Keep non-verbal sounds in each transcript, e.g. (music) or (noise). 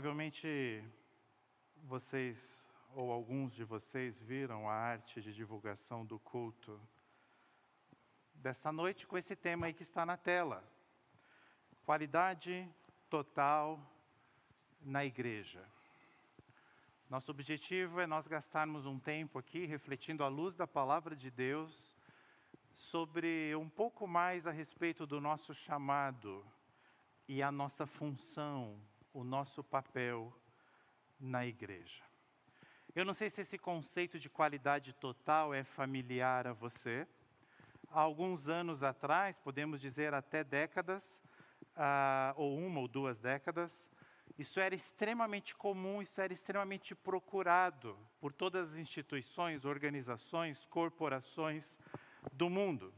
Provavelmente vocês ou alguns de vocês viram a arte de divulgação do culto dessa noite com esse tema aí que está na tela. Qualidade total na igreja. Nosso objetivo é nós gastarmos um tempo aqui refletindo à luz da palavra de Deus sobre um pouco mais a respeito do nosso chamado e a nossa função, o nosso papel na igreja. Eu não sei se esse conceito de qualidade total é familiar a você. Há alguns anos atrás, podemos dizer até décadas, ah, ou uma ou duas décadas, isso era extremamente comum, isso era extremamente procurado por todas as instituições, organizações, corporações do mundo.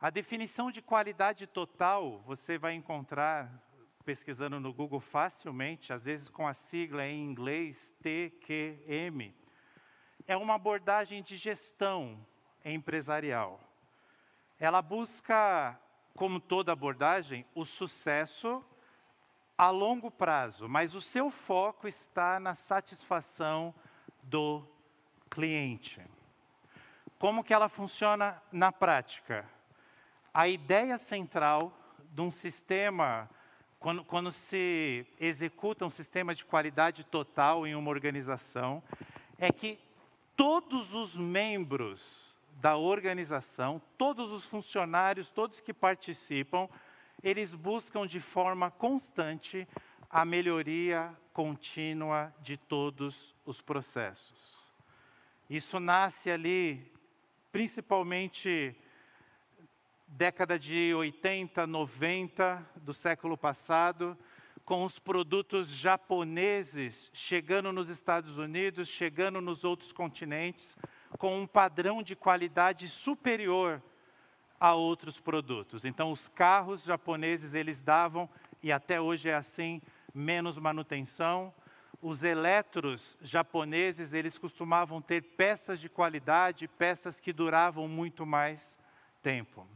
A definição de qualidade total você vai encontrar pesquisando no Google facilmente, às vezes com a sigla em inglês TQM. É uma abordagem de gestão empresarial. Ela busca, como toda abordagem, o sucesso a longo prazo, mas o seu foco está na satisfação do cliente. Como que ela funciona na prática? A ideia central de um sistema, quando, quando se executa um sistema de qualidade total em uma organização, é que todos os membros da organização, todos os funcionários, todos que participam, eles buscam de forma constante a melhoria contínua de todos os processos. Isso nasce ali, principalmente década de 80, 90 do século passado, com os produtos japoneses chegando nos Estados Unidos, chegando nos outros continentes, com um padrão de qualidade superior a outros produtos. Então, os carros japoneses, eles davam, e até hoje é assim, menos manutenção. Os eletros japoneses, eles costumavam ter peças de qualidade, peças que duravam muito mais tempo.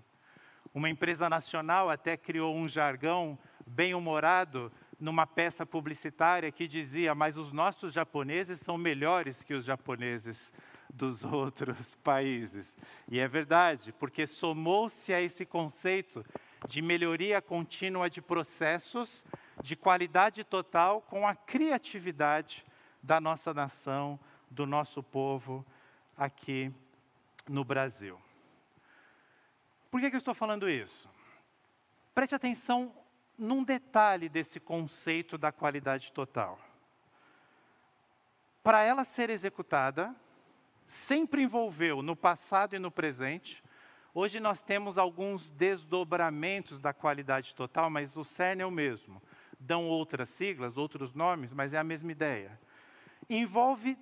Uma empresa nacional até criou um jargão bem humorado numa peça publicitária que dizia: Mas os nossos japoneses são melhores que os japoneses dos (laughs) outros países. E é verdade, porque somou-se a esse conceito de melhoria contínua de processos, de qualidade total, com a criatividade da nossa nação, do nosso povo aqui no Brasil. Por que, que eu estou falando isso? Preste atenção num detalhe desse conceito da qualidade total. Para ela ser executada, sempre envolveu no passado e no presente. Hoje nós temos alguns desdobramentos da qualidade total, mas o CERN é o mesmo. Dão outras siglas, outros nomes, mas é a mesma ideia. Envolve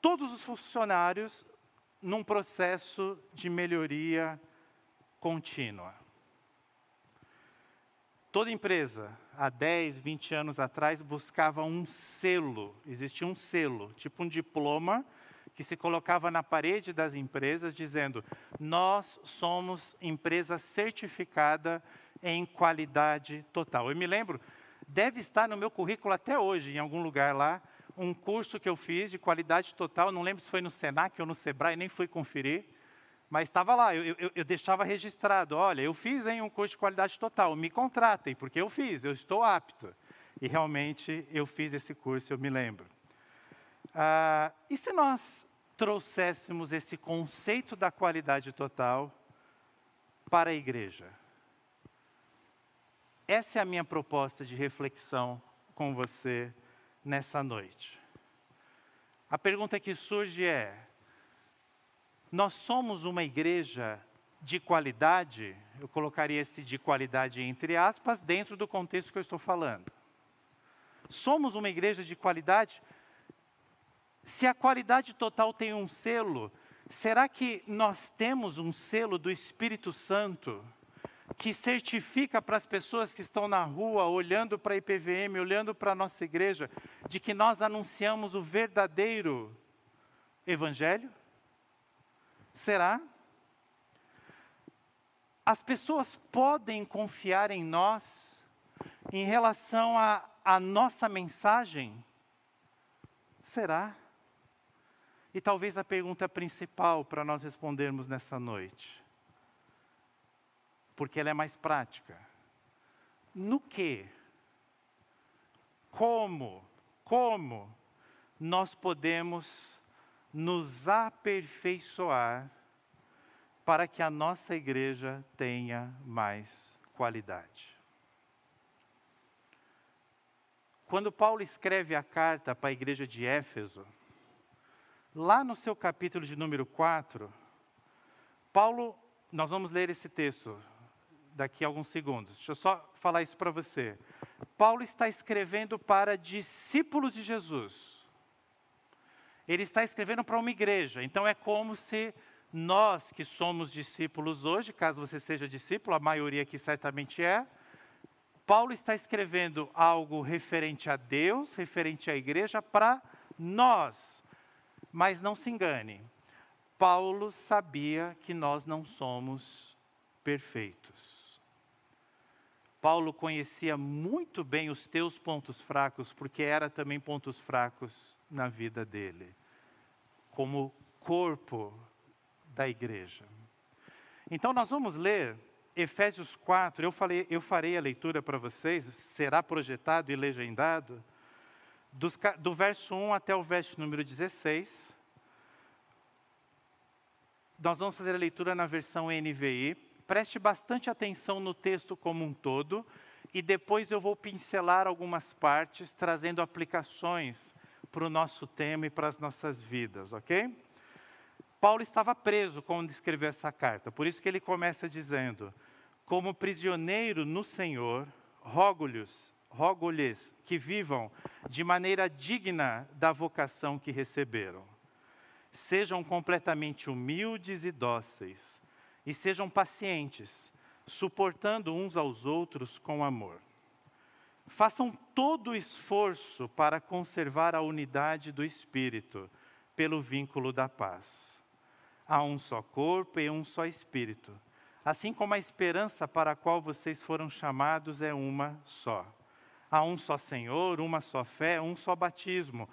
todos os funcionários num processo de melhoria contínua. Toda empresa, há 10, 20 anos atrás, buscava um selo, existia um selo, tipo um diploma, que se colocava na parede das empresas dizendo: Nós somos empresa certificada em qualidade total. Eu me lembro, deve estar no meu currículo até hoje, em algum lugar lá, um curso que eu fiz de qualidade total. Não lembro se foi no Senac ou no Sebrae, nem fui conferir. Mas estava lá, eu, eu, eu, deixava registrado: olha, eu fiz em um curso de qualidade total, me contratem, porque eu fiz, eu estou apto. E realmente eu fiz esse curso, eu me lembro. Ah, e se nós trouxéssemos esse conceito da qualidade total para a igreja? Essa é a minha proposta de reflexão com você nessa noite. A pergunta que surge é: nós somos uma igreja de qualidade? Eu colocaria esse de qualidade entre aspas, dentro do contexto que eu estou falando. Somos uma igreja de qualidade? Se a qualidade total tem um selo, será que nós temos um selo do Espírito Santo que certifica para as pessoas que estão na rua, olhando para a IPVM, olhando para a nossa igreja, de que nós anunciamos o verdadeiro Evangelho? Será? As pessoas podem confiar em nós em relação a nossa mensagem? Será? E talvez a pergunta principal para nós respondermos nessa noite, porque ela é mais prática. No que? Como? Como nós podemos nos aperfeiçoar para que a nossa igreja tenha mais qualidade. Quando Paulo escreve a carta para a igreja de Éfeso, lá no seu capítulo de número 4, Paulo, nós vamos ler esse texto daqui a alguns segundos. Deixa eu só falar isso para você. Paulo está escrevendo para discípulos de Jesus. Ele está escrevendo para uma igreja. Então é como se nós que somos discípulos hoje, caso você seja discípulo, a maioria aqui certamente é, Paulo está escrevendo algo referente a Deus, referente à igreja, para nós. Mas não se engane, Paulo sabia que nós não somos perfeitos. Paulo conhecia muito bem os teus pontos fracos, porque era também pontos fracos na vida dele, como corpo da igreja. Então nós vamos ler Efésios 4, eu, falei, eu farei a leitura para vocês, será projetado e legendado, dos, do verso 1 até o verso número 16. Nós vamos fazer a leitura na versão NVI. Preste bastante atenção no texto como um todo, e depois eu vou pincelar algumas partes, trazendo aplicações para o nosso tema e para as nossas vidas, ok? Paulo estava preso quando escreveu essa carta, por isso que ele começa dizendo: Como prisioneiro no Senhor, rogo-lhes rogo que vivam de maneira digna da vocação que receberam. Sejam completamente humildes e dóceis, e sejam pacientes, suportando uns aos outros com amor. Façam todo o esforço para conservar a unidade do espírito pelo vínculo da paz. Há um só corpo e um só espírito, assim como a esperança para a qual vocês foram chamados é uma só. Há um só Senhor, uma só fé, um só batismo,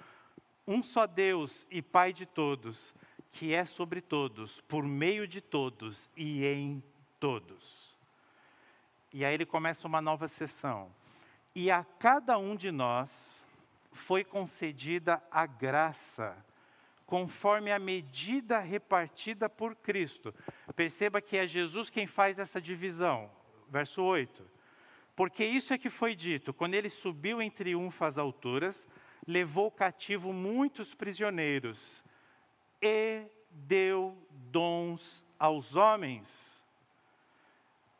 um só Deus e Pai de todos, que é sobre todos, por meio de todos e em todos. E aí ele começa uma nova sessão. E a cada um de nós foi concedida a graça conforme a medida repartida por Cristo. Perceba que é Jesus quem faz essa divisão. Verso 8. Porque isso é que foi dito: quando ele subiu em triunfo às alturas, levou cativo muitos prisioneiros e deu dons aos homens.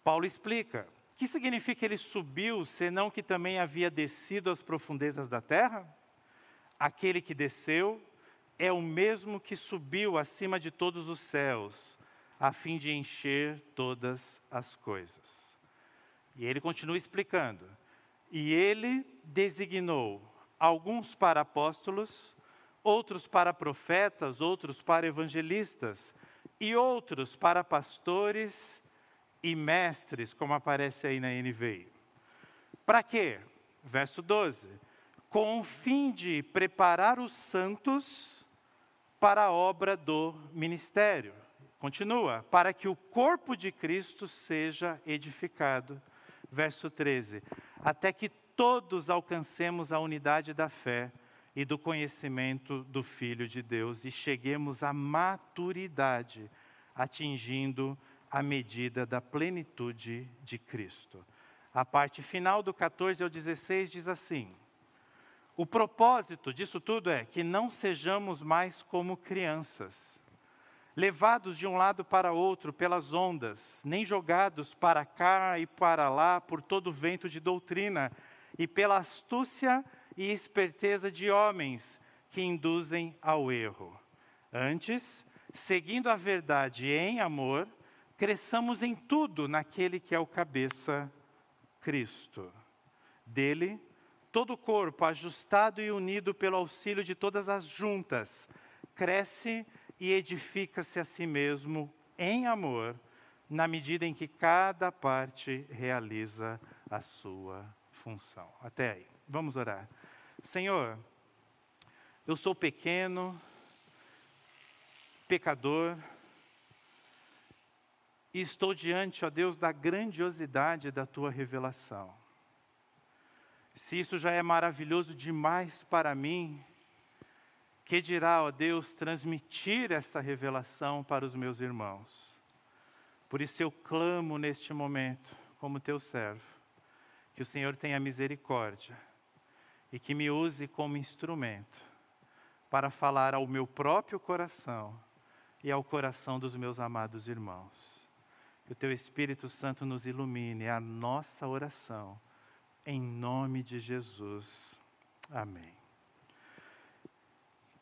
Paulo explica: que significa ele subiu, senão que também havia descido às profundezas da terra? Aquele que desceu é o mesmo que subiu acima de todos os céus, a fim de encher todas as coisas. E ele continua explicando. E ele designou alguns para apóstolos, outros para profetas, outros para evangelistas, e outros para pastores e mestres, como aparece aí na NVI. Para quê? Verso 12. Com o fim de preparar os santos para a obra do ministério. Continua, para que o corpo de Cristo seja edificado. Verso 13: até que todos alcancemos a unidade da fé e do conhecimento do Filho de Deus e cheguemos à maturidade, atingindo a medida da plenitude de Cristo. A parte final do 14 ao 16 diz assim: o propósito disso tudo é que não sejamos mais como crianças, levados de um lado para outro pelas ondas, nem jogados para cá e para lá por todo vento de doutrina e pela astúcia e esperteza de homens que induzem ao erro. Antes, seguindo a verdade em amor, cresçamos em tudo naquele que é o cabeça, Cristo. Dele, Todo o corpo, ajustado e unido pelo auxílio de todas as juntas, cresce e edifica-se a si mesmo em amor, na medida em que cada parte realiza a sua função. Até aí. Vamos orar. Senhor, eu sou pequeno, pecador, e estou diante, ó Deus, da grandiosidade da tua revelação. Se isso já é maravilhoso demais para mim, que dirá, ó Deus, transmitir essa revelação para os meus irmãos? Por isso eu clamo neste momento, como teu servo, que o Senhor tenha misericórdia e que me use como instrumento para falar ao meu próprio coração e ao coração dos meus amados irmãos. Que o teu Espírito Santo nos ilumine, a nossa oração, em nome de Jesus. Amém.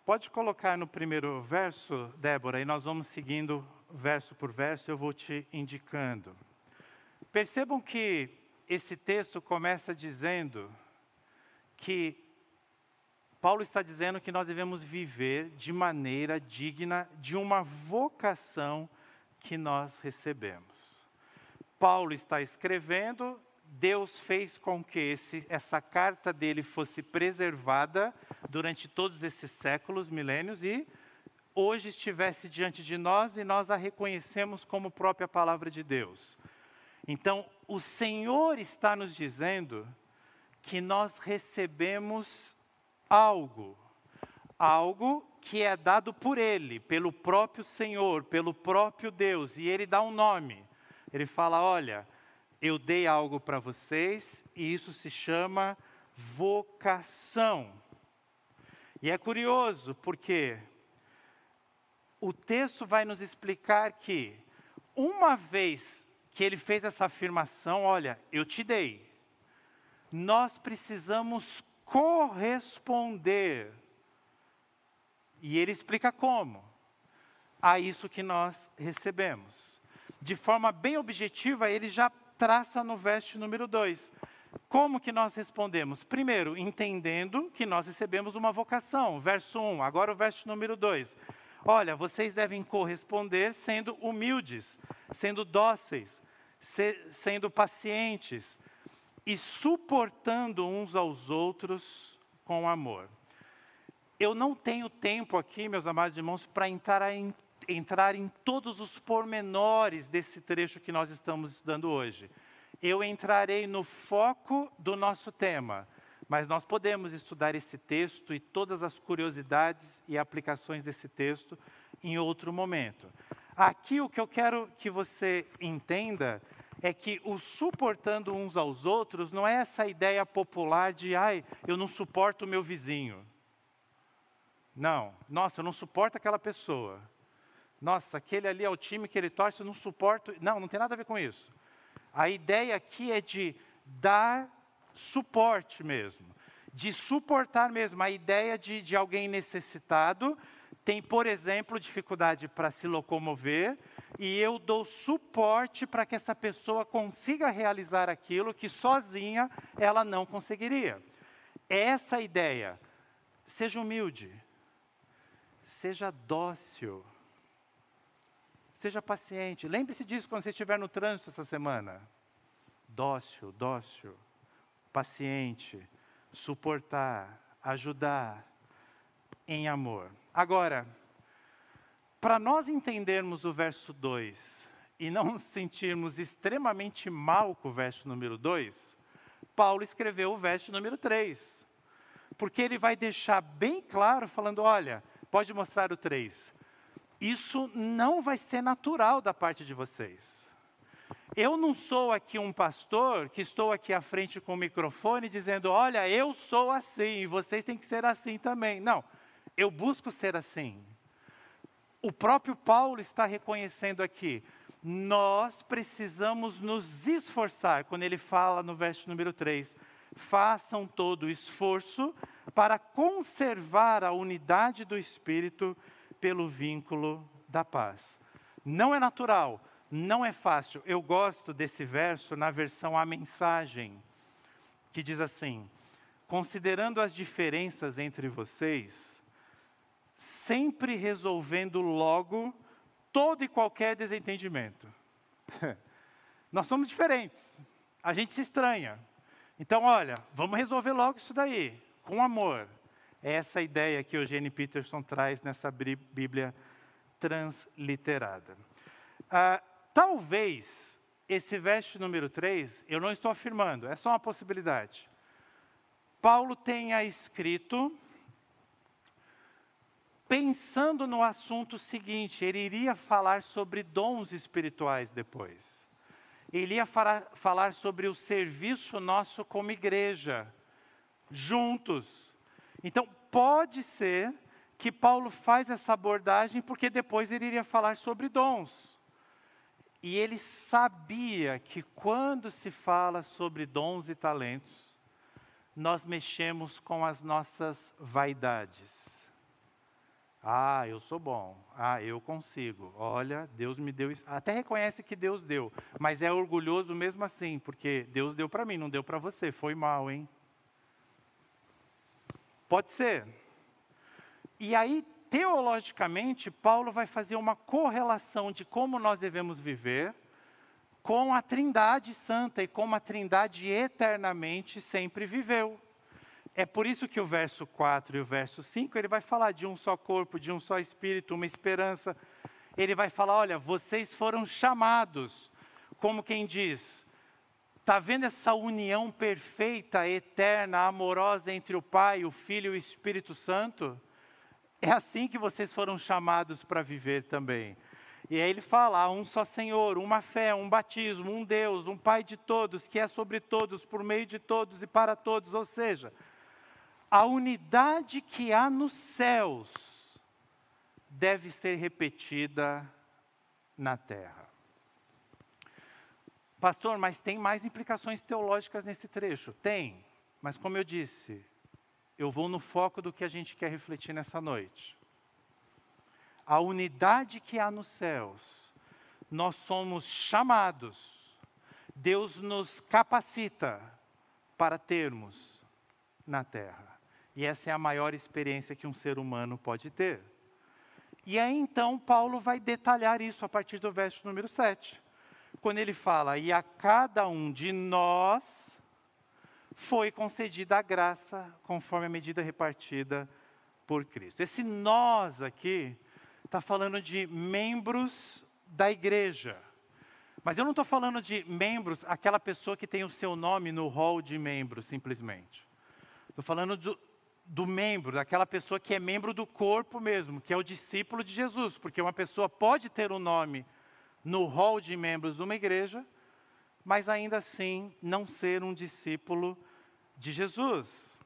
Pode colocar no primeiro verso, Débora, e nós vamos seguindo verso por verso, eu vou te indicando. Percebam que esse texto começa dizendo que Paulo está dizendo que nós devemos viver de maneira digna de uma vocação que nós recebemos. Paulo está escrevendo, Deus fez com que esse, essa carta dele fosse preservada durante todos esses séculos, milênios, e hoje estivesse diante de nós e nós a reconhecemos como própria palavra de Deus. Então, o Senhor está nos dizendo que nós recebemos algo, algo que é dado por Ele, pelo próprio Senhor, pelo próprio Deus, e Ele dá um nome. Ele fala: Olha, eu dei algo para vocês e isso se chama vocação. E é curioso porque o texto vai nos explicar que, uma vez que ele fez essa afirmação, olha, eu te dei, nós precisamos corresponder. E ele explica como. A isso que nós recebemos. De forma bem objetiva, ele já traça no verso número 2. Como que nós respondemos? Primeiro, entendendo que nós recebemos uma vocação. Verso 1, um, agora o verso número 2. Olha, vocês devem corresponder sendo humildes, sendo dóceis, se, sendo pacientes e suportando uns aos outros com amor. Eu não tenho tempo aqui, meus amados irmãos, para entrar em, entrar em todos os pormenores desse trecho que nós estamos estudando hoje. Eu entrarei no foco do nosso tema mas nós podemos estudar esse texto e todas as curiosidades e aplicações desse texto em outro momento. Aqui o que eu quero que você entenda é que o suportando uns aos outros não é essa ideia popular de, ai, eu não suporto o meu vizinho. Não, nossa, eu não suporto aquela pessoa. Nossa, aquele ali é o time que ele torce, eu não suporto. Não, não tem nada a ver com isso. A ideia aqui é de dar suporte mesmo, de suportar mesmo a ideia de, de alguém necessitado, tem, por exemplo, dificuldade para se locomover, e eu dou suporte para que essa pessoa consiga realizar aquilo que sozinha ela não conseguiria. Essa é ideia. Seja humilde, seja dócil, seja paciente. Lembre-se disso quando você estiver no trânsito essa semana. Dócil, dócil paciente, suportar, ajudar em amor. Agora, para nós entendermos o verso 2 e não nos sentirmos extremamente mal com o verso número 2, Paulo escreveu o verso número 3. Porque ele vai deixar bem claro, falando: olha, pode mostrar o 3. Isso não vai ser natural da parte de vocês. Eu não sou aqui um pastor que estou aqui à frente com o microfone dizendo: olha, eu sou assim, vocês têm que ser assim também. Não, eu busco ser assim. O próprio Paulo está reconhecendo aqui, nós precisamos nos esforçar, quando ele fala no verso número 3, façam todo o esforço para conservar a unidade do Espírito pelo vínculo da paz. Não é natural, não é fácil. Eu gosto desse verso na versão A Mensagem, que diz assim: Considerando as diferenças entre vocês, sempre resolvendo logo todo e qualquer desentendimento. (laughs) Nós somos diferentes, a gente se estranha. Então, olha, vamos resolver logo isso daí, com amor. É essa ideia que Eugene Peterson traz nessa Bíblia transliterada. Ah, talvez esse verso número 3, eu não estou afirmando, é só uma possibilidade. Paulo tenha escrito pensando no assunto seguinte, ele iria falar sobre dons espirituais depois. Ele ia falar sobre o serviço nosso como igreja, juntos. Então, pode ser que Paulo faz essa abordagem porque depois ele iria falar sobre dons. E ele sabia que quando se fala sobre dons e talentos, nós mexemos com as nossas vaidades. Ah, eu sou bom. Ah, eu consigo. Olha, Deus me deu isso. Até reconhece que Deus deu, mas é orgulhoso mesmo assim, porque Deus deu para mim, não deu para você. Foi mal, hein? Pode ser. E aí, teologicamente, Paulo vai fazer uma correlação de como nós devemos viver com a Trindade Santa e como a Trindade eternamente sempre viveu. É por isso que o verso 4 e o verso 5, ele vai falar de um só corpo, de um só espírito, uma esperança. Ele vai falar: olha, vocês foram chamados, como quem diz, está vendo essa união perfeita, eterna, amorosa entre o Pai, o Filho e o Espírito Santo? É assim que vocês foram chamados para viver também. E aí ele fala: há um só Senhor, uma fé, um batismo, um Deus, um Pai de todos, que é sobre todos, por meio de todos e para todos. Ou seja, a unidade que há nos céus deve ser repetida na terra. Pastor, mas tem mais implicações teológicas nesse trecho? Tem, mas como eu disse, eu vou no foco do que a gente quer refletir nessa noite. A unidade que há nos céus, nós somos chamados, Deus nos capacita para termos na terra. E essa é a maior experiência que um ser humano pode ter. E aí então Paulo vai detalhar isso a partir do verso número 7. Quando ele fala: "E a cada um de nós foi concedida a graça conforme a medida repartida por Cristo. Esse nós aqui está falando de membros da igreja. Mas eu não estou falando de membros, aquela pessoa que tem o seu nome no hall de membros, simplesmente. Estou falando do, do membro, daquela pessoa que é membro do corpo mesmo, que é o discípulo de Jesus. Porque uma pessoa pode ter um nome no hall de membros de uma igreja, mas ainda assim não ser um discípulo de Jesus.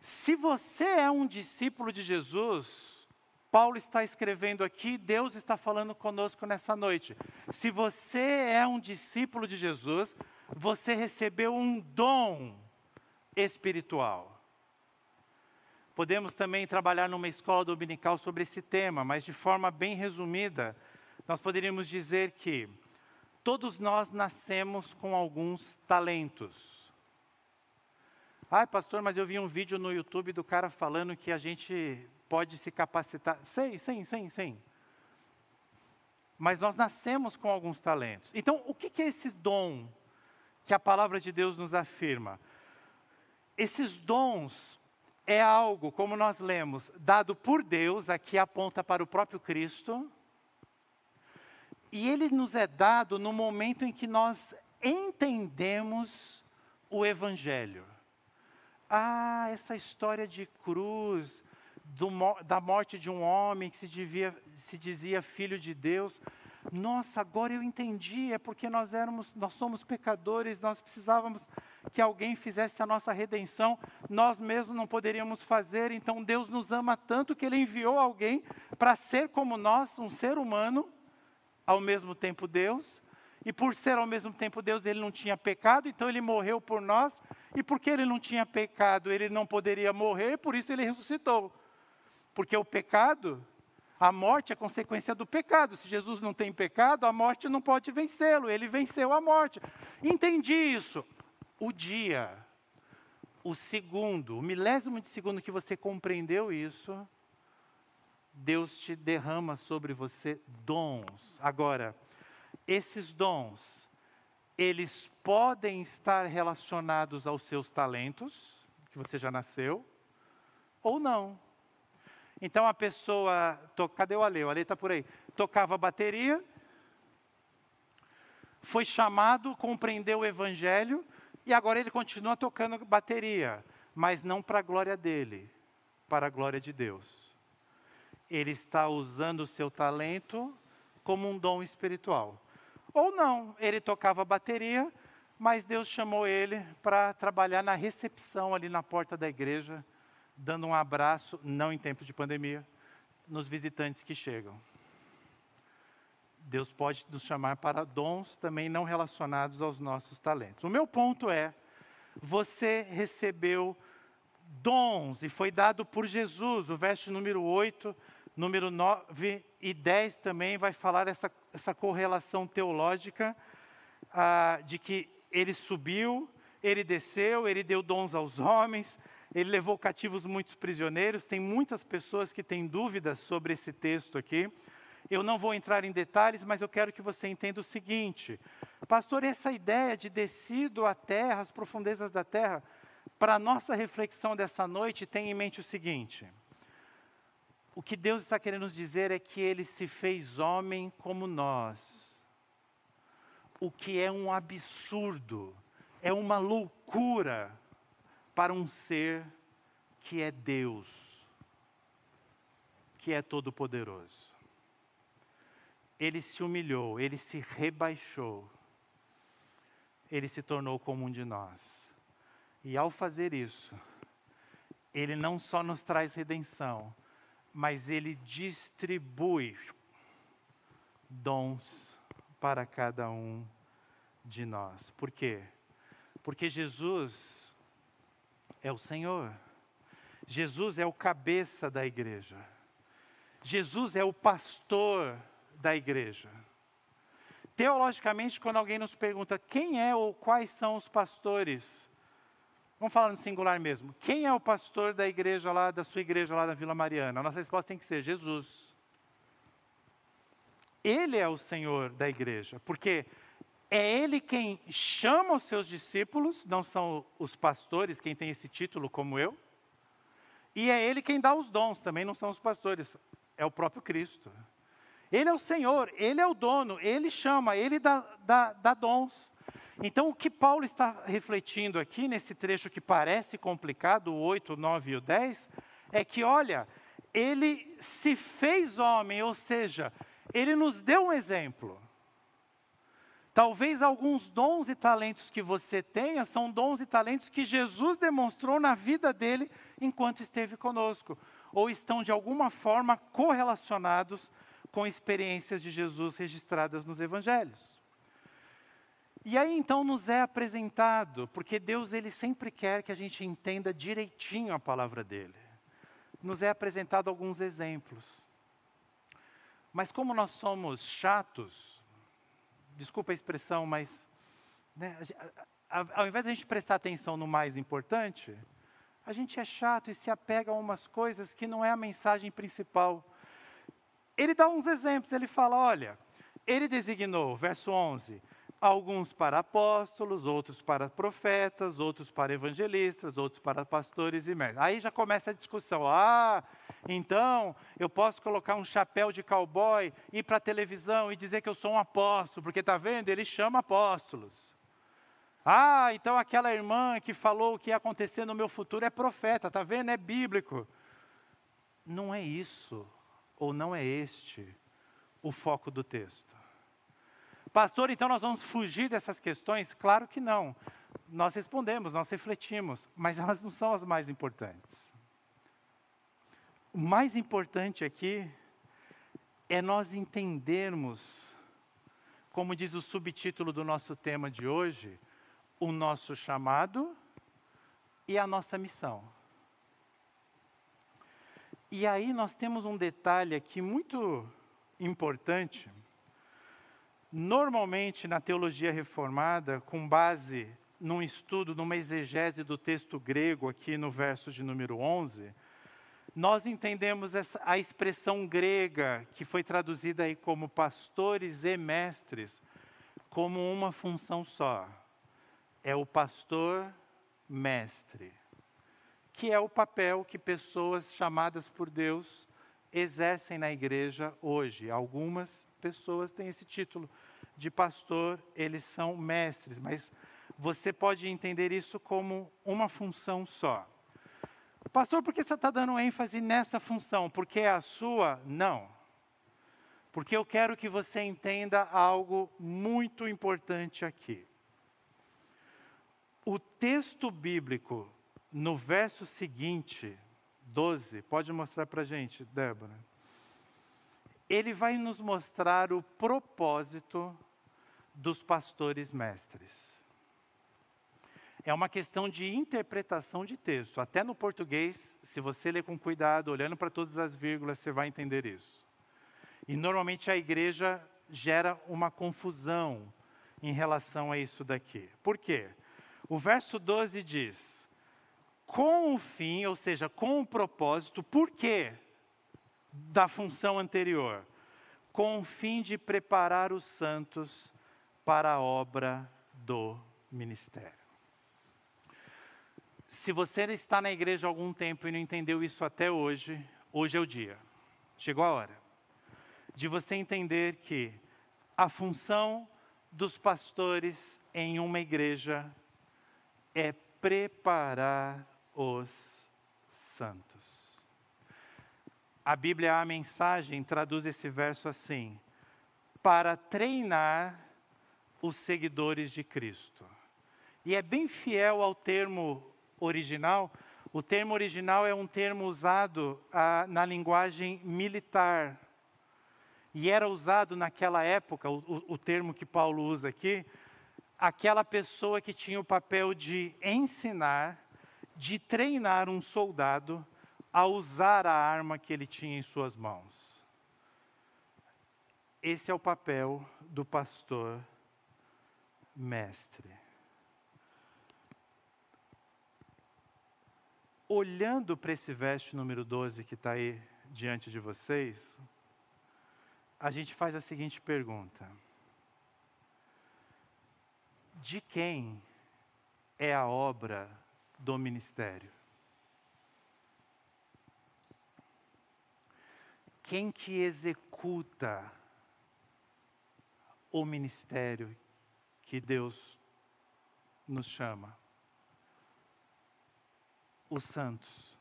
Se você é um discípulo de Jesus, Paulo está escrevendo aqui, Deus está falando conosco nessa noite. Se você é um discípulo de Jesus, você recebeu um dom espiritual. Podemos também trabalhar numa escola dominical sobre esse tema, mas de forma bem resumida, nós poderíamos dizer que todos nós nascemos com alguns talentos. Ai, pastor, mas eu vi um vídeo no YouTube do cara falando que a gente pode se capacitar. Sei, sim, sim, sim. Mas nós nascemos com alguns talentos. Então, o que é esse dom que a palavra de Deus nos afirma? Esses dons é algo, como nós lemos, dado por Deus, aqui aponta para o próprio Cristo, e ele nos é dado no momento em que nós entendemos o Evangelho. Ah, essa história de cruz, do, da morte de um homem que se, devia, se dizia filho de Deus. Nossa, agora eu entendi, é porque nós éramos, nós somos pecadores, nós precisávamos que alguém fizesse a nossa redenção, nós mesmos não poderíamos fazer, então Deus nos ama tanto que Ele enviou alguém para ser como nós, um ser humano, ao mesmo tempo Deus, e por ser ao mesmo tempo Deus, ele não tinha pecado, então ele morreu por nós. E porque ele não tinha pecado, ele não poderia morrer, por isso ele ressuscitou. Porque o pecado, a morte é consequência do pecado. Se Jesus não tem pecado, a morte não pode vencê-lo. Ele venceu a morte. Entendi isso. O dia, o segundo, o milésimo de segundo que você compreendeu isso, Deus te derrama sobre você dons. Agora, esses dons, eles podem estar relacionados aos seus talentos, que você já nasceu, ou não. Então a pessoa, to, cadê o Ale? O Ale está por aí. Tocava bateria, foi chamado, compreendeu o evangelho e agora ele continua tocando bateria, mas não para a glória dele, para a glória de Deus. Ele está usando o seu talento como um dom espiritual. Ou não, ele tocava bateria, mas Deus chamou ele para trabalhar na recepção ali na porta da igreja, dando um abraço, não em tempos de pandemia, nos visitantes que chegam. Deus pode nos chamar para dons também não relacionados aos nossos talentos. O meu ponto é: você recebeu dons e foi dado por Jesus. O verso número 8, número 9 e 10 também vai falar essa, essa correlação teológica ah, de que ele subiu, ele desceu, ele deu dons aos homens, ele levou cativos muitos prisioneiros. Tem muitas pessoas que têm dúvidas sobre esse texto aqui. Eu não vou entrar em detalhes, mas eu quero que você entenda o seguinte: Pastor, essa ideia de descido à terra, as profundezas da terra, para a nossa reflexão dessa noite, tem em mente o seguinte: o que Deus está querendo nos dizer é que Ele se fez homem como nós, o que é um absurdo, é uma loucura para um ser que é Deus, que é todo-poderoso ele se humilhou, ele se rebaixou, ele se tornou como um de nós. E ao fazer isso, ele não só nos traz redenção, mas ele distribui dons para cada um de nós. Por quê? Porque Jesus é o Senhor. Jesus é o cabeça da igreja. Jesus é o pastor da igreja. Teologicamente, quando alguém nos pergunta quem é ou quais são os pastores, vamos falar no singular mesmo, quem é o pastor da igreja lá, da sua igreja lá da Vila Mariana? A nossa resposta tem que ser Jesus. Ele é o Senhor da igreja, porque é Ele quem chama os seus discípulos, não são os pastores quem tem esse título como eu, e é Ele quem dá os dons, também não são os pastores, é o próprio Cristo. Ele é o Senhor, Ele é o dono, Ele chama, Ele dá, dá, dá dons. Então, o que Paulo está refletindo aqui, nesse trecho que parece complicado, o 8, o 9 e o 10, é que, olha, ele se fez homem, ou seja, ele nos deu um exemplo. Talvez alguns dons e talentos que você tenha são dons e talentos que Jesus demonstrou na vida dele enquanto esteve conosco, ou estão de alguma forma correlacionados com experiências de Jesus registradas nos evangelhos. E aí então nos é apresentado, porque Deus ele sempre quer que a gente entenda direitinho a palavra dele. Nos é apresentado alguns exemplos. Mas como nós somos chatos, desculpa a expressão, mas né, ao invés de a gente prestar atenção no mais importante, a gente é chato e se apega a umas coisas que não é a mensagem principal ele dá uns exemplos, ele fala: olha, ele designou, verso 11, alguns para apóstolos, outros para profetas, outros para evangelistas, outros para pastores e mestres. Aí já começa a discussão. Ah, então eu posso colocar um chapéu de cowboy, ir para a televisão e dizer que eu sou um apóstolo, porque está vendo? Ele chama apóstolos. Ah, então aquela irmã que falou o que ia acontecer no meu futuro é profeta, está vendo? É bíblico. Não é isso ou não é este o foco do texto? Pastor, então nós vamos fugir dessas questões? Claro que não. Nós respondemos, nós refletimos, mas elas não são as mais importantes. O mais importante aqui é nós entendermos, como diz o subtítulo do nosso tema de hoje, o nosso chamado e a nossa missão. E aí nós temos um detalhe aqui muito importante. Normalmente, na teologia reformada, com base num estudo, numa exegese do texto grego, aqui no verso de número 11, nós entendemos essa, a expressão grega, que foi traduzida aí como pastores e mestres, como uma função só. É o pastor mestre, que é o papel que pessoas chamadas por Deus exercem na igreja hoje. Algumas pessoas têm esse título de pastor, eles são mestres, mas você pode entender isso como uma função só. Pastor, por que você está dando ênfase nessa função? Porque é a sua? Não. Porque eu quero que você entenda algo muito importante aqui. O texto bíblico, no verso seguinte, 12, pode mostrar para a gente, Débora? Ele vai nos mostrar o propósito dos pastores mestres. É uma questão de interpretação de texto. Até no português, se você ler com cuidado, olhando para todas as vírgulas, você vai entender isso. E normalmente a igreja gera uma confusão em relação a isso daqui. Por quê? O verso 12 diz: com o fim, ou seja, com o propósito, por quê? Da função anterior. Com o fim de preparar os santos para a obra do ministério. Se você está na igreja há algum tempo e não entendeu isso até hoje, hoje é o dia. Chegou a hora de você entender que a função dos pastores em uma igreja é preparar os santos. A Bíblia, a mensagem, traduz esse verso assim: para treinar os seguidores de Cristo. E é bem fiel ao termo original. O termo original é um termo usado ah, na linguagem militar. E era usado naquela época, o, o, termo que Paulo usa aqui, aquela pessoa que tinha o papel de ensinar, de treinar um soldado a usar a arma que ele tinha em suas mãos. Esse é o papel do pastor mestre. olhando para esse verso número 12 que está aí diante de vocês, a gente faz a seguinte pergunta: De quem é a obra do ministério? Quem que executa o ministério que Deus nos chama? os santos.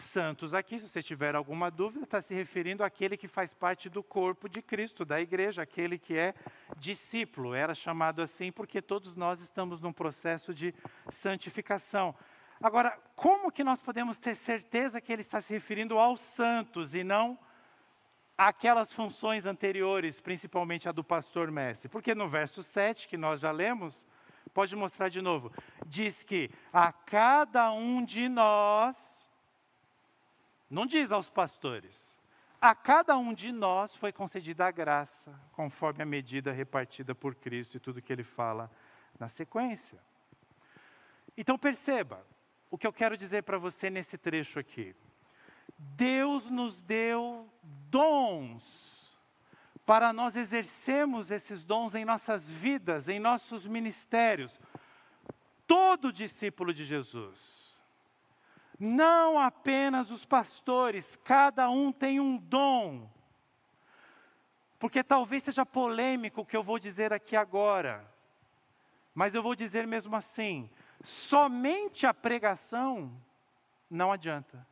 Santos aqui, se você tiver alguma dúvida, está se referindo àquele que faz parte do corpo de Cristo, da igreja, aquele que é discípulo. Era chamado assim porque todos nós estamos num processo de santificação. Agora, como que nós podemos ter certeza que ele está se referindo aos santos e não àquelas funções anteriores, principalmente a do pastor mestre? Porque no verso 7, que nós já lemos, Pode mostrar de novo. Diz que a cada um de nós, não diz aos pastores, a cada um de nós foi concedida a graça, conforme a medida repartida por Cristo e tudo que ele fala na sequência. Então perceba, o que eu quero dizer para você nesse trecho aqui. Deus nos deu dons para nós exercermos esses dons em nossas vidas, em nossos ministérios. Todo discípulo de Jesus, não apenas os pastores, cada um tem um dom. Porque talvez seja polêmico o que eu vou dizer aqui agora, mas eu vou dizer mesmo assim: somente a pregação não adianta.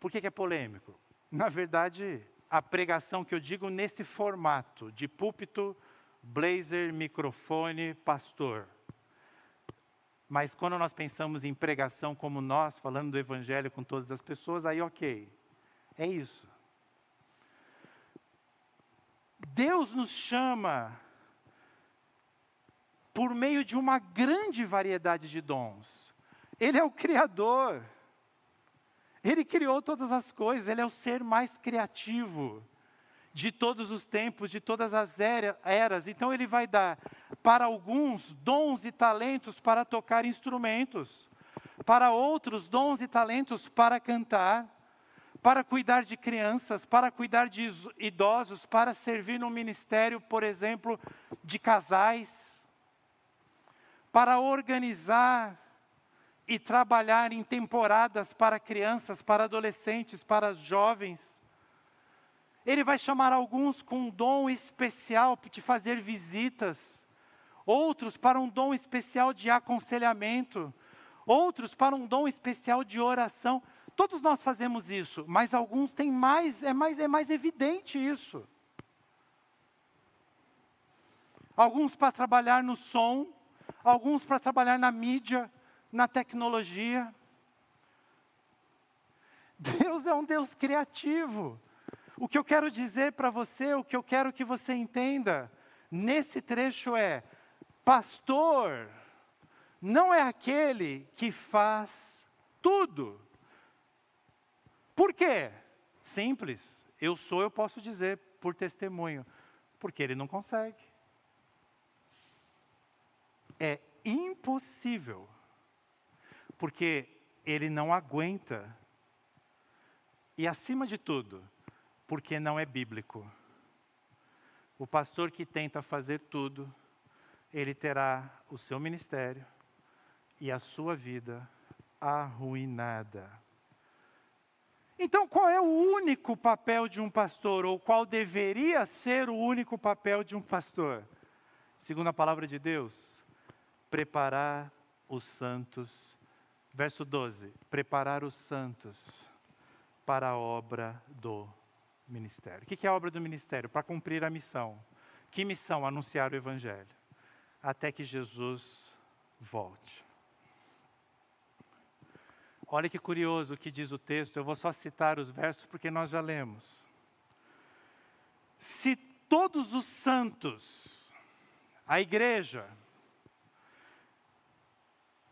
Por que, que é polêmico? Na verdade, a pregação que eu digo nesse formato, de púlpito, blazer, microfone, pastor. Mas quando nós pensamos em pregação como nós, falando do evangelho com todas as pessoas, aí ok. É isso. Deus nos chama por meio de uma grande variedade de dons. Ele é o Criador. Ele criou todas as coisas, ele é o ser mais criativo de todos os tempos, de todas as eras. Então, ele vai dar para alguns dons e talentos para tocar instrumentos, para outros dons e talentos para cantar, para cuidar de crianças, para cuidar de idosos, para servir no ministério, por exemplo, de casais, para organizar e trabalhar em temporadas para crianças, para adolescentes, para jovens. Ele vai chamar alguns com um dom especial de fazer visitas, outros para um dom especial de aconselhamento, outros para um dom especial de oração. Todos nós fazemos isso, mas alguns têm mais, é mais, é mais evidente isso. Alguns para trabalhar no som, alguns para trabalhar na mídia, na tecnologia. Deus é um Deus criativo. O que eu quero dizer para você, o que eu quero que você entenda nesse trecho é: pastor não é aquele que faz tudo. Por quê? Simples. Eu sou, eu posso dizer por testemunho. Porque ele não consegue. É impossível. Porque ele não aguenta. E acima de tudo, porque não é bíblico. O pastor que tenta fazer tudo, ele terá o seu ministério e a sua vida arruinada. Então, qual é o único papel de um pastor, ou qual deveria ser o único papel de um pastor? Segundo a palavra de Deus, preparar os santos. Verso 12: preparar os santos para a obra do ministério. O que é a obra do ministério? Para cumprir a missão. Que missão? Anunciar o Evangelho. Até que Jesus volte. Olha que curioso o que diz o texto, eu vou só citar os versos porque nós já lemos. Se todos os santos, a igreja,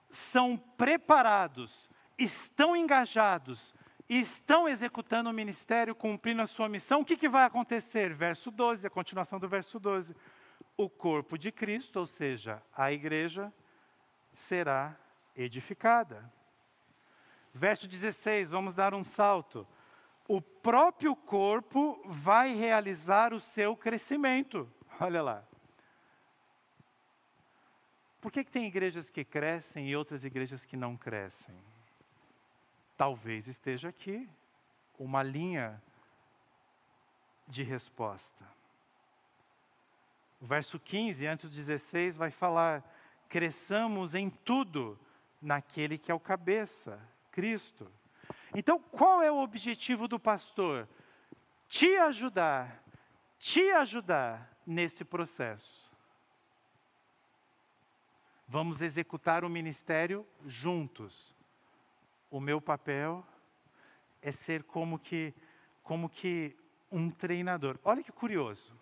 são preparados, estão engajados, estão executando o ministério, cumprindo a sua missão, o que, que vai acontecer? Verso 12, a continuação do verso 12. O corpo de Cristo, ou seja, a igreja, será edificada. Verso 16, vamos dar um salto. O próprio corpo vai realizar o seu crescimento. (laughs) Olha lá. Por que, que tem igrejas que crescem e outras igrejas que não crescem? Talvez esteja aqui uma linha de resposta. O verso 15, antes do 16, vai falar: cresçamos em tudo naquele que é o cabeça, Cristo. Então, qual é o objetivo do pastor? Te ajudar, te ajudar nesse processo. Vamos executar o ministério juntos. O meu papel é ser como que, como que um treinador. Olha que curioso.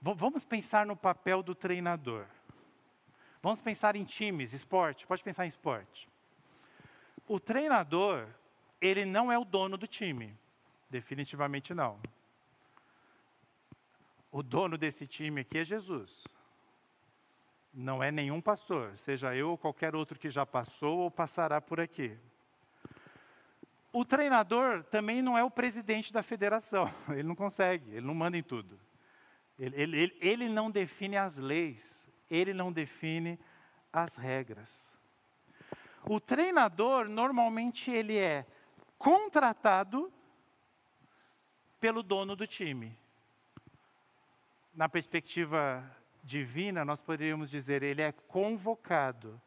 V vamos pensar no papel do treinador. Vamos pensar em times, esporte. Pode pensar em esporte. O treinador, ele não é o dono do time. Definitivamente não. O dono desse time aqui é Jesus. Não é nenhum pastor, seja eu ou qualquer outro que já passou ou passará por aqui. O treinador também não é o presidente da federação, (laughs) ele não consegue, ele não manda em tudo. Ele, ele, ele não define as leis, ele não define as regras. O treinador, normalmente, ele é contratado pelo dono do time. Na perspectiva divina, nós poderíamos dizer, ele é convocado.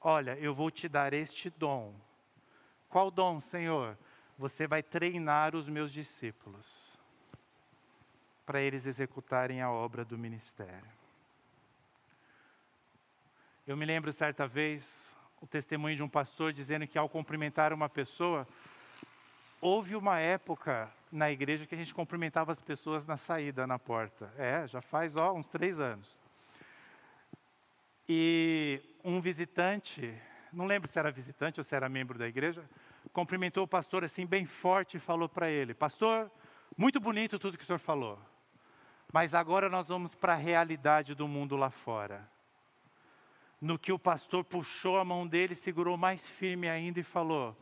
Olha, eu vou te dar este dom. Qual dom, Senhor? Você vai treinar os meus discípulos para eles executarem a obra do ministério. Eu me lembro certa vez, o testemunho de um pastor dizendo que ao cumprimentar uma pessoa, houve uma época na igreja que a gente cumprimentava as pessoas na saída, na porta. É, já faz ó, uns três anos. E um visitante, não lembro se era visitante ou se era membro da igreja, cumprimentou o pastor assim bem forte e falou para ele: Pastor, muito bonito tudo que o senhor falou, mas agora nós vamos para a realidade do mundo lá fora no que o pastor puxou a mão dele, segurou mais firme ainda e falou: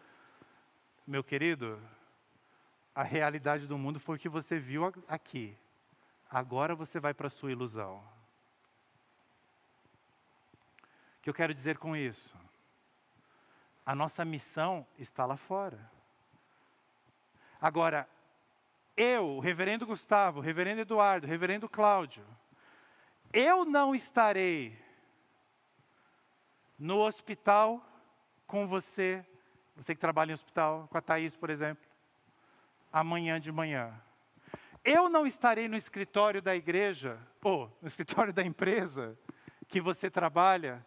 Meu querido, a realidade do mundo foi o que você viu aqui. Agora você vai para a sua ilusão. O que eu quero dizer com isso? A nossa missão está lá fora. Agora, eu, o reverendo Gustavo, o reverendo Eduardo, o reverendo Cláudio, eu não estarei no hospital com você, você que trabalha em hospital, com a Thaís, por exemplo, amanhã de manhã. Eu não estarei no escritório da igreja, ou no escritório da empresa que você trabalha,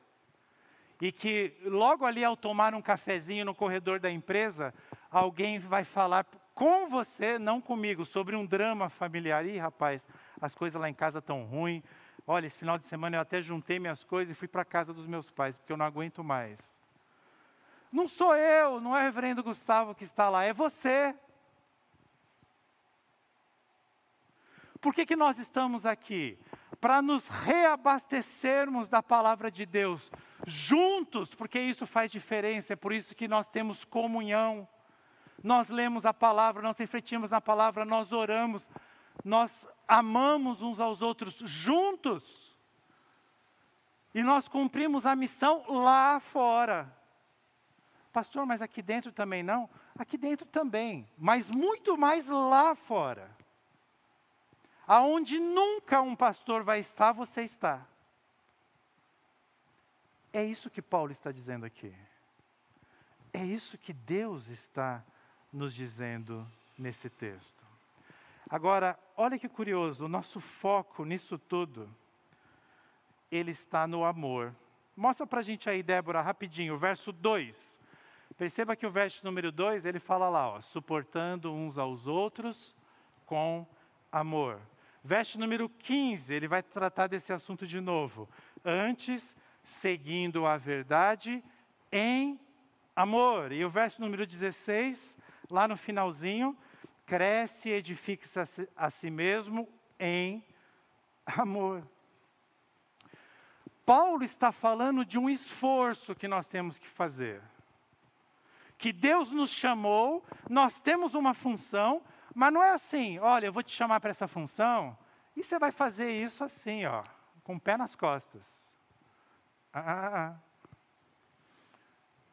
e que logo ali ao tomar um cafezinho no corredor da empresa, alguém vai falar com você, não comigo, sobre um drama familiar. Ih, rapaz, as coisas lá em casa estão ruins. Olha, esse final de semana eu até juntei minhas coisas e fui para a casa dos meus pais, porque eu não aguento mais. Não sou eu, não é o reverendo Gustavo que está lá, é você. Por que, que nós estamos aqui? Para nos reabastecermos da palavra de Deus, juntos, porque isso faz diferença, é por isso que nós temos comunhão. Nós lemos a palavra, nós refletimos na palavra, nós oramos, nós amamos uns aos outros juntos. E nós cumprimos a missão lá fora. Pastor, mas aqui dentro também não? Aqui dentro também, mas muito mais lá fora. Aonde nunca um pastor vai estar, você está. É isso que Paulo está dizendo aqui. É isso que Deus está nos dizendo nesse texto. Agora, olha que curioso, o nosso foco nisso tudo, ele está no amor. Mostra para a gente aí, Débora, rapidinho, o verso 2. Perceba que o verso número 2, ele fala lá, ó, suportando uns aos outros com amor. Verso número 15, ele vai tratar desse assunto de novo. Antes, seguindo a verdade em amor. E o verso número 16, lá no finalzinho, cresce e edifica-se a, si, a si mesmo em amor. Paulo está falando de um esforço que nós temos que fazer. Que Deus nos chamou, nós temos uma função, mas não é assim, olha, eu vou te chamar para essa função, e você vai fazer isso assim, ó, com o pé nas costas. Ah, ah, ah.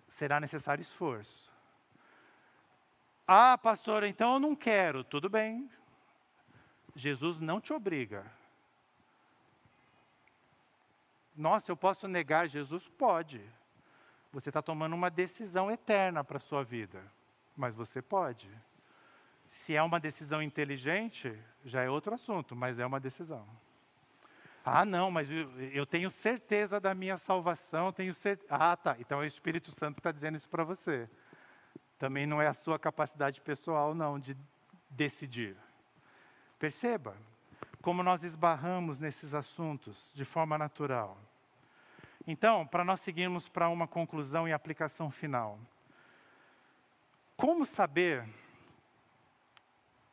Será necessário esforço. Ah, pastor, então eu não quero. Tudo bem. Jesus não te obriga. Nossa, eu posso negar Jesus? Pode. Você está tomando uma decisão eterna para a sua vida. Mas você pode. Se é uma decisão inteligente, já é outro assunto, mas é uma decisão. Ah, não, mas eu, eu tenho certeza da minha salvação, tenho certeza. Ah, tá. Então é o Espírito Santo que está dizendo isso para você. Também não é a sua capacidade pessoal, não, de decidir. Perceba como nós esbarramos nesses assuntos de forma natural. Então, para nós seguirmos para uma conclusão e aplicação final. Como saber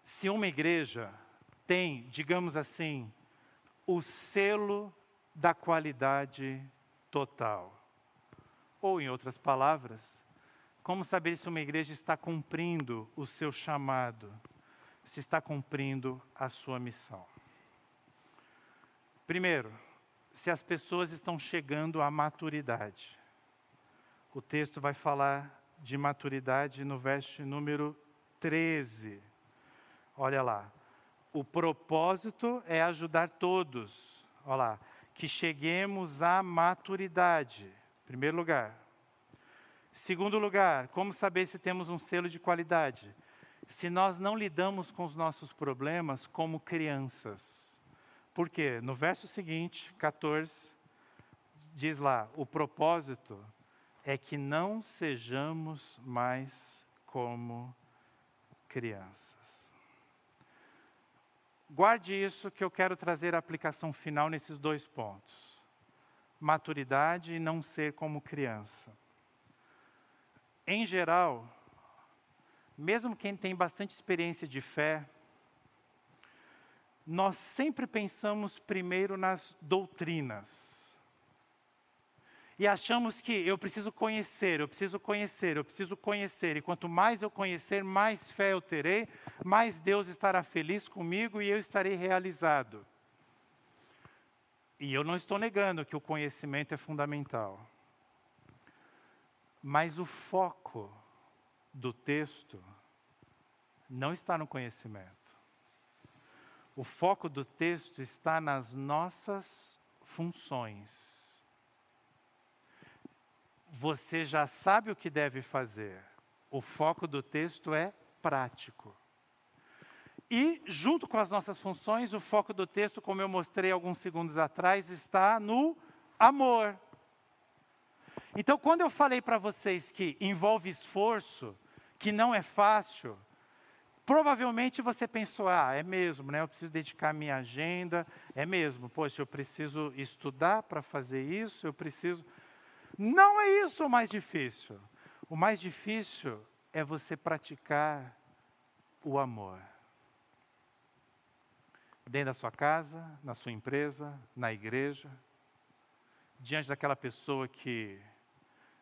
se uma igreja tem, digamos assim, o selo da qualidade total? Ou, em outras palavras, como saber se uma igreja está cumprindo o seu chamado, se está cumprindo a sua missão? Primeiro, se as pessoas estão chegando à maturidade. O texto vai falar de maturidade no verso número 13. Olha lá. O propósito é ajudar todos. Olha lá. Que cheguemos à maturidade. Primeiro lugar. Segundo lugar, como saber se temos um selo de qualidade? Se nós não lidamos com os nossos problemas como crianças. Por quê? No verso seguinte, 14, diz lá: o propósito é que não sejamos mais como crianças. Guarde isso que eu quero trazer a aplicação final nesses dois pontos: maturidade e não ser como criança. Em geral, mesmo quem tem bastante experiência de fé, nós sempre pensamos primeiro nas doutrinas. E achamos que eu preciso conhecer, eu preciso conhecer, eu preciso conhecer, e quanto mais eu conhecer, mais fé eu terei, mais Deus estará feliz comigo e eu estarei realizado. E eu não estou negando que o conhecimento é fundamental. Mas o foco do texto não está no conhecimento. O foco do texto está nas nossas funções você já sabe o que deve fazer. O foco do texto é prático. E, junto com as nossas funções, o foco do texto, como eu mostrei alguns segundos atrás, está no amor. Então, quando eu falei para vocês que envolve esforço, que não é fácil, provavelmente você pensou: ah, é mesmo, né? Eu preciso dedicar minha agenda, é mesmo, poxa, eu preciso estudar para fazer isso, eu preciso. Não é isso o mais difícil. O mais difícil é você praticar o amor. Dentro da sua casa, na sua empresa, na igreja, diante daquela pessoa que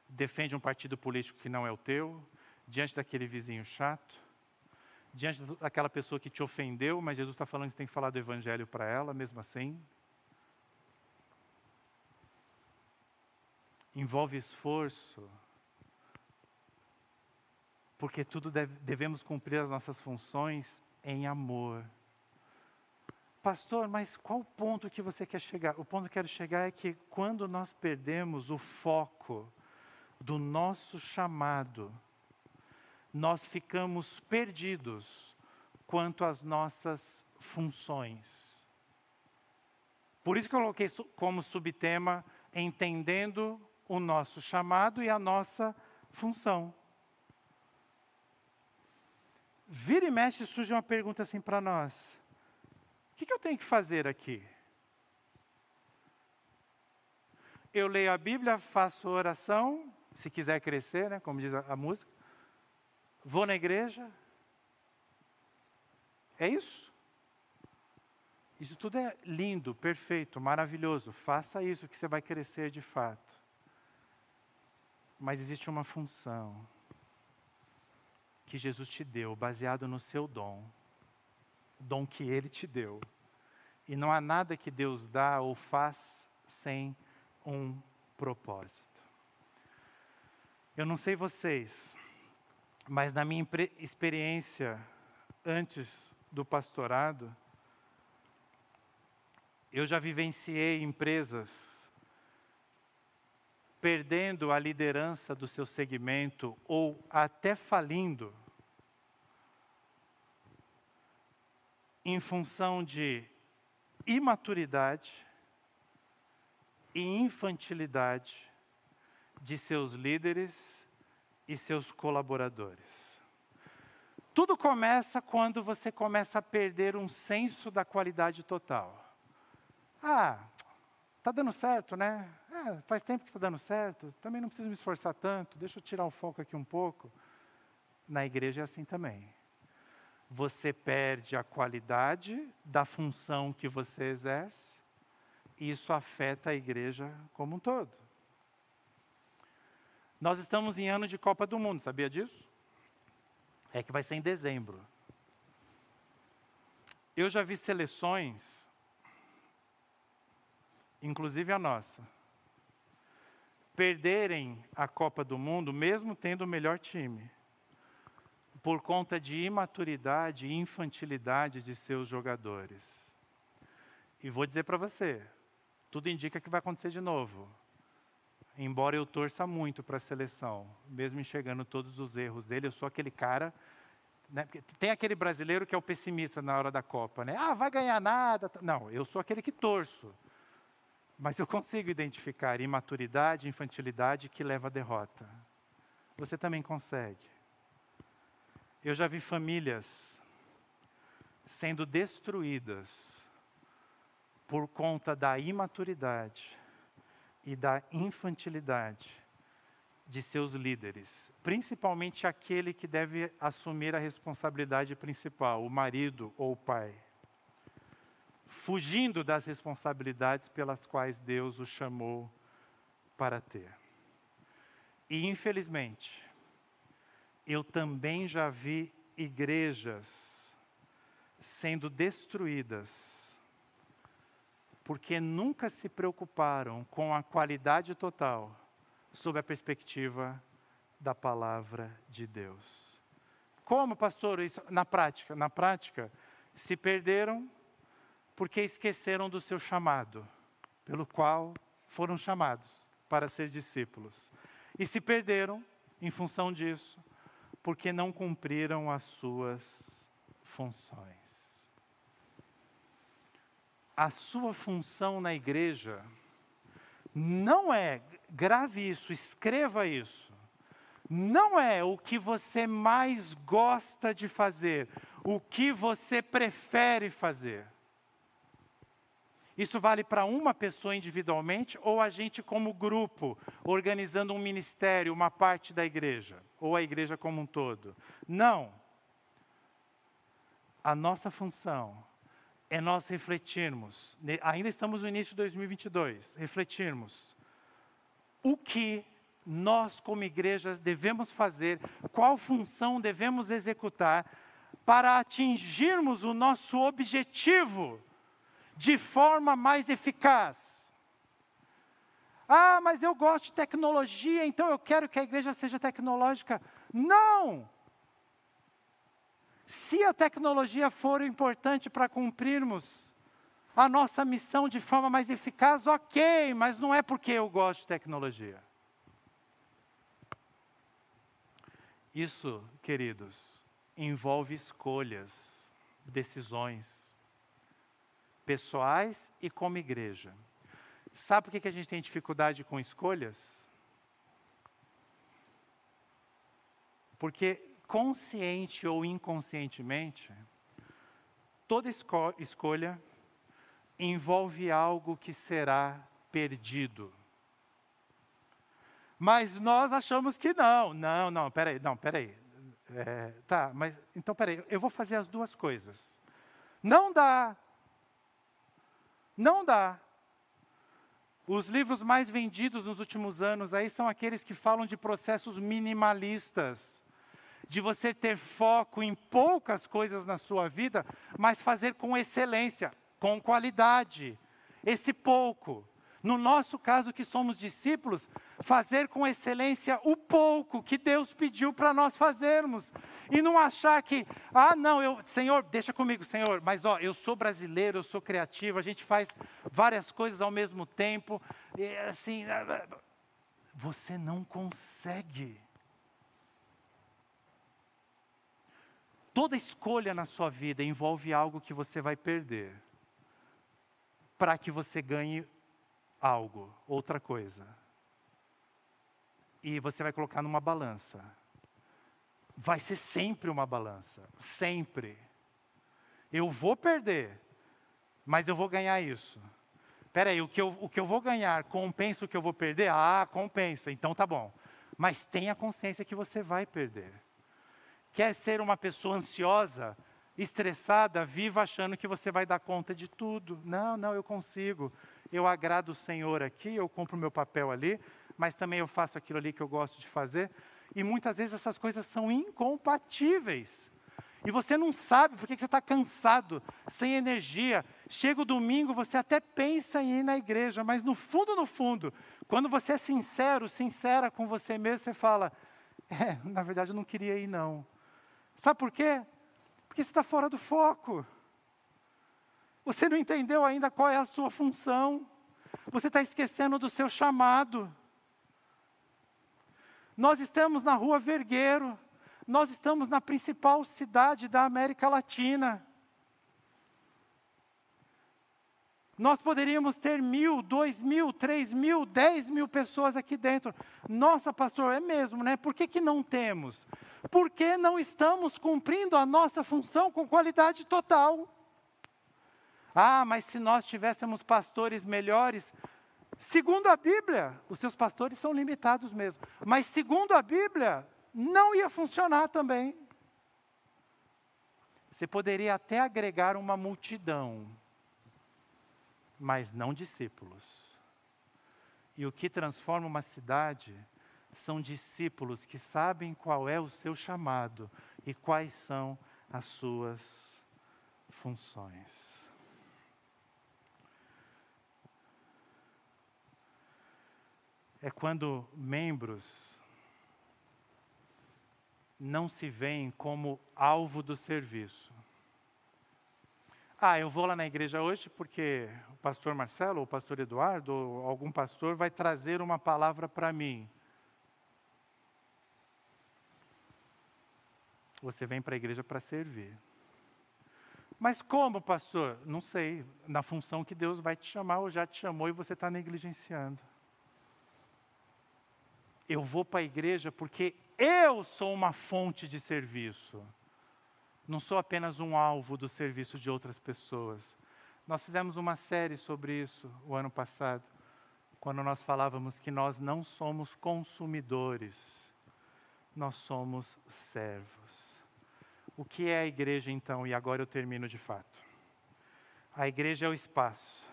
defende um partido político que não é o teu, diante daquele vizinho chato, diante daquela pessoa que te ofendeu, mas Jesus está falando que você tem que falar do evangelho para ela, mesmo assim. Envolve esforço, porque tudo deve, devemos cumprir as nossas funções em amor. Pastor, mas qual o ponto que você quer chegar? O ponto que eu quero chegar é que quando nós perdemos o foco do nosso chamado, nós ficamos perdidos quanto às nossas funções. Por isso que eu coloquei como subtema entendendo o nosso chamado e a nossa função. Vira e mexe surge uma pergunta assim para nós: o que, que eu tenho que fazer aqui? Eu leio a Bíblia, faço oração, se quiser crescer, né, como diz a, a música, vou na igreja. É isso? Isso tudo é lindo, perfeito, maravilhoso. Faça isso que você vai crescer de fato. Mas existe uma função que Jesus te deu, baseado no seu dom, dom que Ele te deu. E não há nada que Deus dá ou faz sem um propósito. Eu não sei vocês, mas na minha experiência antes do pastorado, eu já vivenciei empresas perdendo a liderança do seu segmento ou até falindo, em função de imaturidade e infantilidade de seus líderes e seus colaboradores. Tudo começa quando você começa a perder um senso da qualidade total. Ah, Está dando certo, né? É, faz tempo que está dando certo, também não preciso me esforçar tanto, deixa eu tirar o foco aqui um pouco. Na igreja é assim também. Você perde a qualidade da função que você exerce, e isso afeta a igreja como um todo. Nós estamos em ano de Copa do Mundo, sabia disso? É que vai ser em dezembro. Eu já vi seleções inclusive a nossa, perderem a Copa do Mundo, mesmo tendo o melhor time, por conta de imaturidade e infantilidade de seus jogadores. E vou dizer para você, tudo indica que vai acontecer de novo. Embora eu torça muito para a seleção, mesmo enxergando todos os erros dele, eu sou aquele cara né, tem aquele brasileiro que é o pessimista na hora da Copa, né? Ah, vai ganhar nada. Não, eu sou aquele que torço. Mas eu consigo identificar imaturidade, infantilidade que leva à derrota. Você também consegue. Eu já vi famílias sendo destruídas por conta da imaturidade e da infantilidade de seus líderes, principalmente aquele que deve assumir a responsabilidade principal, o marido ou o pai fugindo das responsabilidades pelas quais Deus o chamou para ter. E, infelizmente, eu também já vi igrejas sendo destruídas porque nunca se preocuparam com a qualidade total sob a perspectiva da palavra de Deus. Como, pastor, isso na prática? Na prática, se perderam porque esqueceram do seu chamado, pelo qual foram chamados para ser discípulos. E se perderam em função disso, porque não cumpriram as suas funções. A sua função na igreja não é, grave isso, escreva isso, não é o que você mais gosta de fazer, o que você prefere fazer. Isso vale para uma pessoa individualmente ou a gente como grupo, organizando um ministério, uma parte da igreja, ou a igreja como um todo. Não. A nossa função é nós refletirmos, ainda estamos no início de 2022, refletirmos o que nós como igrejas devemos fazer, qual função devemos executar para atingirmos o nosso objetivo de forma mais eficaz. Ah, mas eu gosto de tecnologia, então eu quero que a igreja seja tecnológica. Não! Se a tecnologia for importante para cumprirmos a nossa missão de forma mais eficaz, ok, mas não é porque eu gosto de tecnologia. Isso, queridos, envolve escolhas, decisões pessoais e como igreja. Sabe por que a gente tem dificuldade com escolhas? Porque consciente ou inconscientemente, toda esco escolha envolve algo que será perdido. Mas nós achamos que não, não, não, peraí, não, peraí. É, tá, mas então peraí, eu vou fazer as duas coisas. Não dá não dá. Os livros mais vendidos nos últimos anos aí são aqueles que falam de processos minimalistas, de você ter foco em poucas coisas na sua vida, mas fazer com excelência, com qualidade. Esse pouco no nosso caso, que somos discípulos, fazer com excelência o pouco que Deus pediu para nós fazermos. E não achar que, ah, não, eu, Senhor, deixa comigo, Senhor, mas ó, eu sou brasileiro, eu sou criativo, a gente faz várias coisas ao mesmo tempo. E, assim, ah, ah, você não consegue. Toda escolha na sua vida envolve algo que você vai perder, para que você ganhe algo, outra coisa. E você vai colocar numa balança. Vai ser sempre uma balança, sempre. Eu vou perder, mas eu vou ganhar isso. Espera aí, o que, eu, o que eu vou ganhar compensa o que eu vou perder? Ah, compensa, então tá bom. Mas tenha consciência que você vai perder. Quer ser uma pessoa ansiosa, estressada, viva achando que você vai dar conta de tudo. Não, não, eu consigo eu agrado o Senhor aqui, eu cumpro o meu papel ali, mas também eu faço aquilo ali que eu gosto de fazer. E muitas vezes essas coisas são incompatíveis. E você não sabe porque você está cansado, sem energia. Chega o domingo, você até pensa em ir na igreja, mas no fundo, no fundo, quando você é sincero, sincera com você mesmo, você fala: É, na verdade eu não queria ir, não. Sabe por quê? Porque você está fora do foco. Você não entendeu ainda qual é a sua função. Você está esquecendo do seu chamado. Nós estamos na rua Vergueiro. Nós estamos na principal cidade da América Latina. Nós poderíamos ter mil, dois mil, três mil, dez mil pessoas aqui dentro. Nossa, pastor, é mesmo, né? Por que, que não temos? Porque não estamos cumprindo a nossa função com qualidade total. Ah, mas se nós tivéssemos pastores melhores, segundo a Bíblia, os seus pastores são limitados mesmo, mas segundo a Bíblia, não ia funcionar também. Você poderia até agregar uma multidão, mas não discípulos. E o que transforma uma cidade são discípulos que sabem qual é o seu chamado e quais são as suas funções. É quando membros não se veem como alvo do serviço. Ah, eu vou lá na igreja hoje porque o pastor Marcelo, ou o pastor Eduardo, ou algum pastor vai trazer uma palavra para mim. Você vem para a igreja para servir. Mas como, pastor? Não sei. Na função que Deus vai te chamar ou já te chamou e você está negligenciando. Eu vou para a igreja porque eu sou uma fonte de serviço. Não sou apenas um alvo do serviço de outras pessoas. Nós fizemos uma série sobre isso o ano passado, quando nós falávamos que nós não somos consumidores, nós somos servos. O que é a igreja então? E agora eu termino de fato. A igreja é o espaço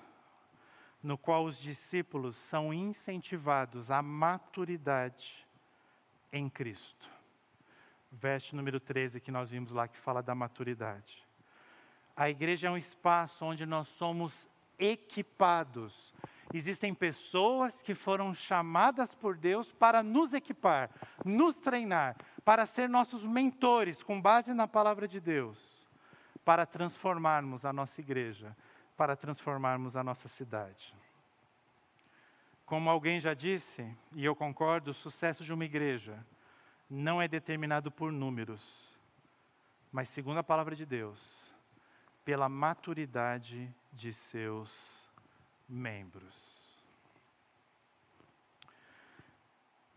no qual os discípulos são incentivados à maturidade em Cristo. Verso número 13 que nós vimos lá que fala da maturidade. A igreja é um espaço onde nós somos equipados. Existem pessoas que foram chamadas por Deus para nos equipar, nos treinar, para ser nossos mentores com base na palavra de Deus, para transformarmos a nossa igreja, para transformarmos a nossa cidade. Como alguém já disse, e eu concordo, o sucesso de uma igreja não é determinado por números, mas, segundo a palavra de Deus, pela maturidade de seus membros.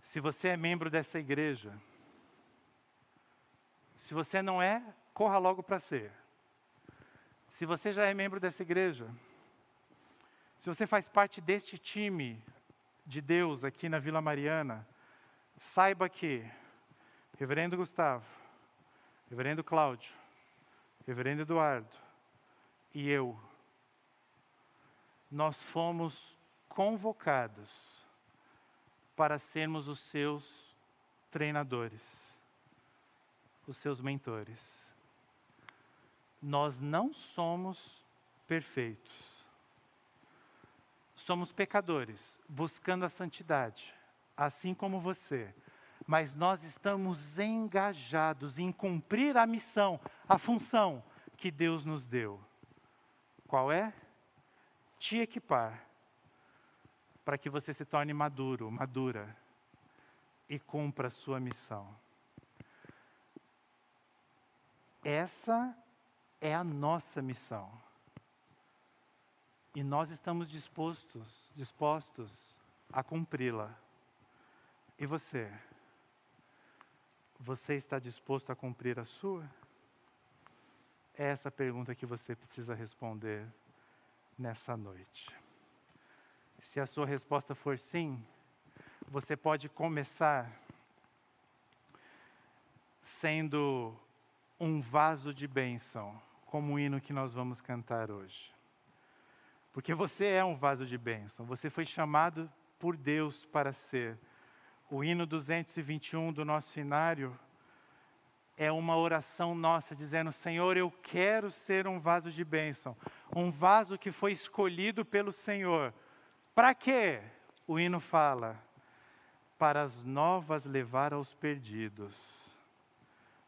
Se você é membro dessa igreja, se você não é, corra logo para ser. Se você já é membro dessa igreja, se você faz parte deste time de Deus aqui na Vila Mariana, saiba que Reverendo Gustavo, Reverendo Cláudio, Reverendo Eduardo e eu, nós fomos convocados para sermos os seus treinadores, os seus mentores. Nós não somos perfeitos somos pecadores, buscando a santidade, assim como você. Mas nós estamos engajados em cumprir a missão, a função que Deus nos deu. Qual é? Te equipar para que você se torne maduro, madura e cumpra a sua missão. Essa é a nossa missão. E nós estamos dispostos, dispostos a cumpri-la. E você? Você está disposto a cumprir a sua? É essa pergunta que você precisa responder nessa noite. Se a sua resposta for sim, você pode começar sendo um vaso de bênção, como o hino que nós vamos cantar hoje. Porque você é um vaso de bênção, você foi chamado por Deus para ser. O hino 221 do nosso cenário é uma oração nossa dizendo: Senhor, eu quero ser um vaso de bênção, um vaso que foi escolhido pelo Senhor. Para quê? O hino fala: para as novas levar aos perdidos,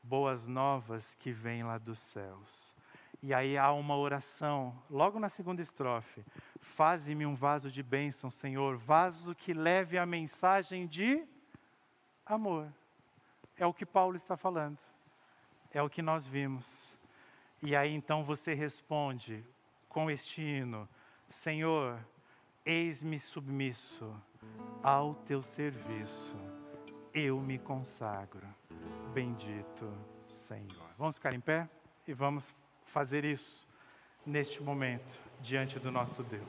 boas novas que vêm lá dos céus. E aí há uma oração, logo na segunda estrofe: Faze-me um vaso de bênção, Senhor, vaso que leve a mensagem de amor. É o que Paulo está falando, é o que nós vimos. E aí então você responde com este hino: Senhor, eis-me submisso ao teu serviço, eu me consagro. Bendito Senhor. Vamos ficar em pé e vamos fazer isso neste momento diante do nosso Deus.